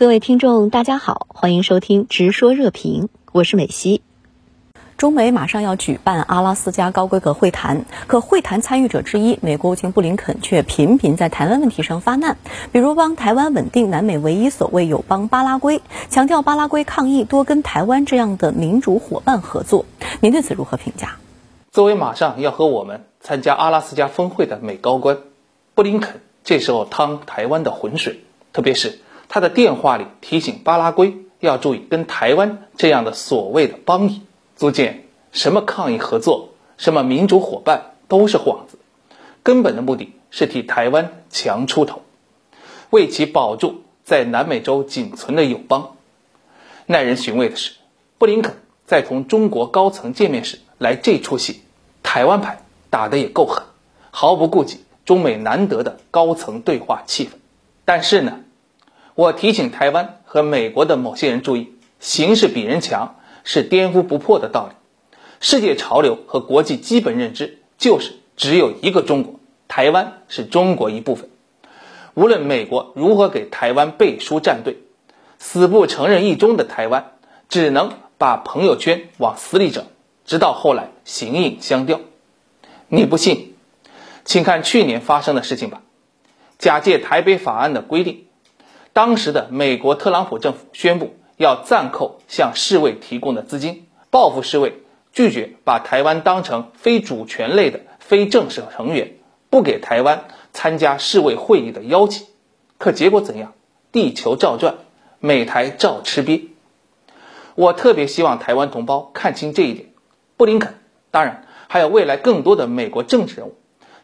各位听众，大家好，欢迎收听《直说热评》，我是美西。中美马上要举办阿拉斯加高规格会谈，可会谈参与者之一美国国务卿布林肯却频频在台湾问题上发难，比如帮台湾稳定南美唯一所谓友邦巴拉圭，强调巴拉圭抗议多跟台湾这样的民主伙伴合作。您对此如何评价？作为马上要和我们参加阿拉斯加峰会的美高官，布林肯这时候趟台湾的浑水，特别是他的电话里提醒巴拉圭要注意跟台湾这样的所谓的邦谊。足见什么抗议合作，什么民主伙伴都是幌子，根本的目的是替台湾强出头，为其保住在南美洲仅存的友邦。耐人寻味的是，布林肯在同中国高层见面时来这出戏，台湾牌打得也够狠，毫不顾及中美难得的高层对话气氛。但是呢，我提醒台湾和美国的某些人注意，形势比人强。是颠覆不破的道理。世界潮流和国际基本认知就是只有一个中国，台湾是中国一部分。无论美国如何给台湾背书站队，死不承认一中的台湾，只能把朋友圈往死里整，直到后来形影相吊。你不信，请看去年发生的事情吧。假借台北法案的规定，当时的美国特朗普政府宣布。要暂扣向世卫提供的资金，报复世卫拒绝把台湾当成非主权类的非正式成员，不给台湾参加世卫会议的邀请。可结果怎样？地球照转，美台照吃瘪。我特别希望台湾同胞看清这一点。布林肯，当然还有未来更多的美国政治人物，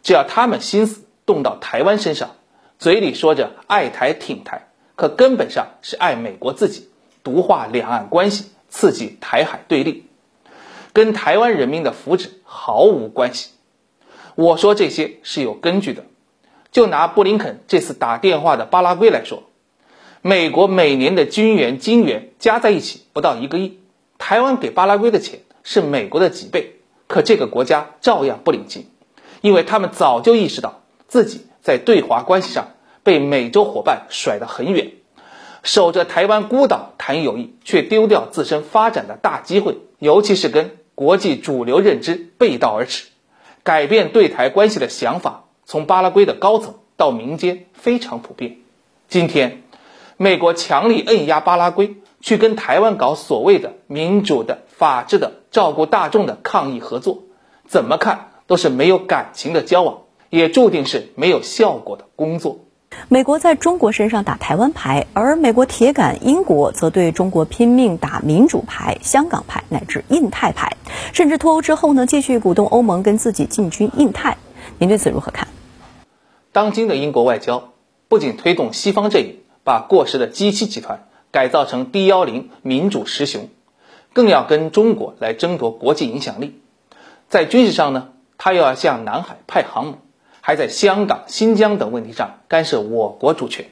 只要他们心思动到台湾身上，嘴里说着爱台挺台，可根本上是爱美国自己。毒化两岸关系，刺激台海对立，跟台湾人民的福祉毫无关系。我说这些是有根据的。就拿布林肯这次打电话的巴拉圭来说，美国每年的军援金援加在一起不到一个亿，台湾给巴拉圭的钱是美国的几倍，可这个国家照样不领情，因为他们早就意识到自己在对华关系上被美洲伙伴甩得很远。守着台湾孤岛谈友谊，却丢掉自身发展的大机会，尤其是跟国际主流认知背道而驰，改变对台关系的想法，从巴拉圭的高层到民间非常普遍。今天，美国强力摁压巴拉圭，去跟台湾搞所谓的民主的、法治的、照顾大众的抗议合作，怎么看都是没有感情的交往，也注定是没有效果的工作。美国在中国身上打台湾牌，而美国铁杆英国则对中国拼命打民主牌、香港牌乃至印太牌，甚至脱欧之后呢，继续鼓动欧盟跟自己进军印太。您对此如何看？当今的英国外交不仅推动西方阵营把过时的 G 七集团改造成 D10 民主十雄，更要跟中国来争夺国际影响力。在军事上呢，他又要向南海派航母。还在香港、新疆等问题上干涉我国主权。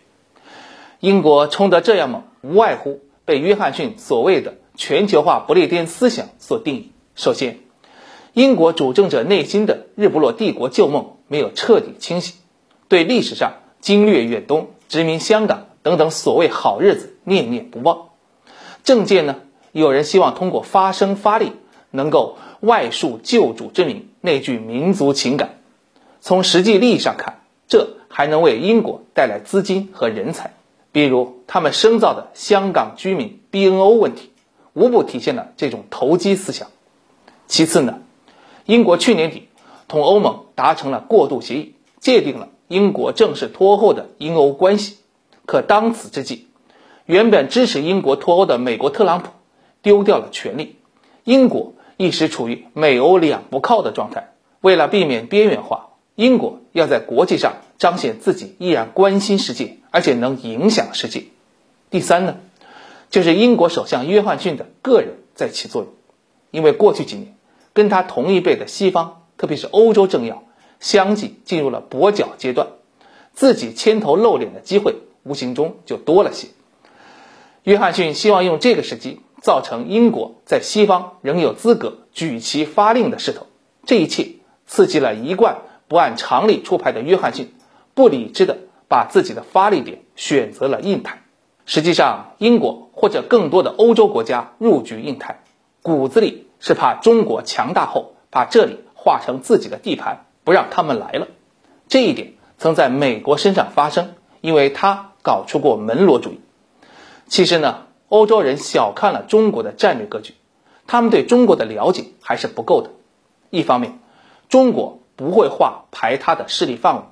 英国冲得这样猛，无外乎被约翰逊所谓的全球化不列颠思想所定义。首先，英国主政者内心的日不落帝国旧梦没有彻底清醒，对历史上经略远东、殖民香港等等所谓好日子念念不忘。政界呢，有人希望通过发声发力，能够外树救主之名，内聚民族情感。从实际利益上看，这还能为英国带来资金和人才，比如他们深造的香港居民 BNO 问题，无不体现了这种投机思想。其次呢，英国去年底同欧盟达成了过渡协议，界定了英国正式脱欧后的英欧关系。可当此之际，原本支持英国脱欧的美国特朗普丢掉了权力，英国一时处于美欧两不靠的状态。为了避免边缘化。英国要在国际上彰显自己依然关心世界，而且能影响世界。第三呢，就是英国首相约翰逊的个人在起作用，因为过去几年跟他同一辈的西方，特别是欧洲政要，相继进入了跛脚阶段，自己牵头露脸的机会无形中就多了些。约翰逊希望用这个时机，造成英国在西方仍有资格举旗发令的势头。这一切刺激了一贯。不按常理出牌的约翰逊，不理智的把自己的发力点选择了印太。实际上，英国或者更多的欧洲国家入局印太，骨子里是怕中国强大后把这里划成自己的地盘，不让他们来了。这一点曾在美国身上发生，因为他搞出过门罗主义。其实呢，欧洲人小看了中国的战略格局，他们对中国的了解还是不够的。一方面，中国不会划排他的势力范围；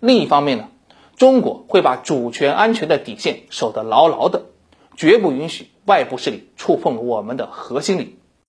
另一方面呢，中国会把主权安全的底线守得牢牢的，绝不允许外部势力触碰我们的核心利益。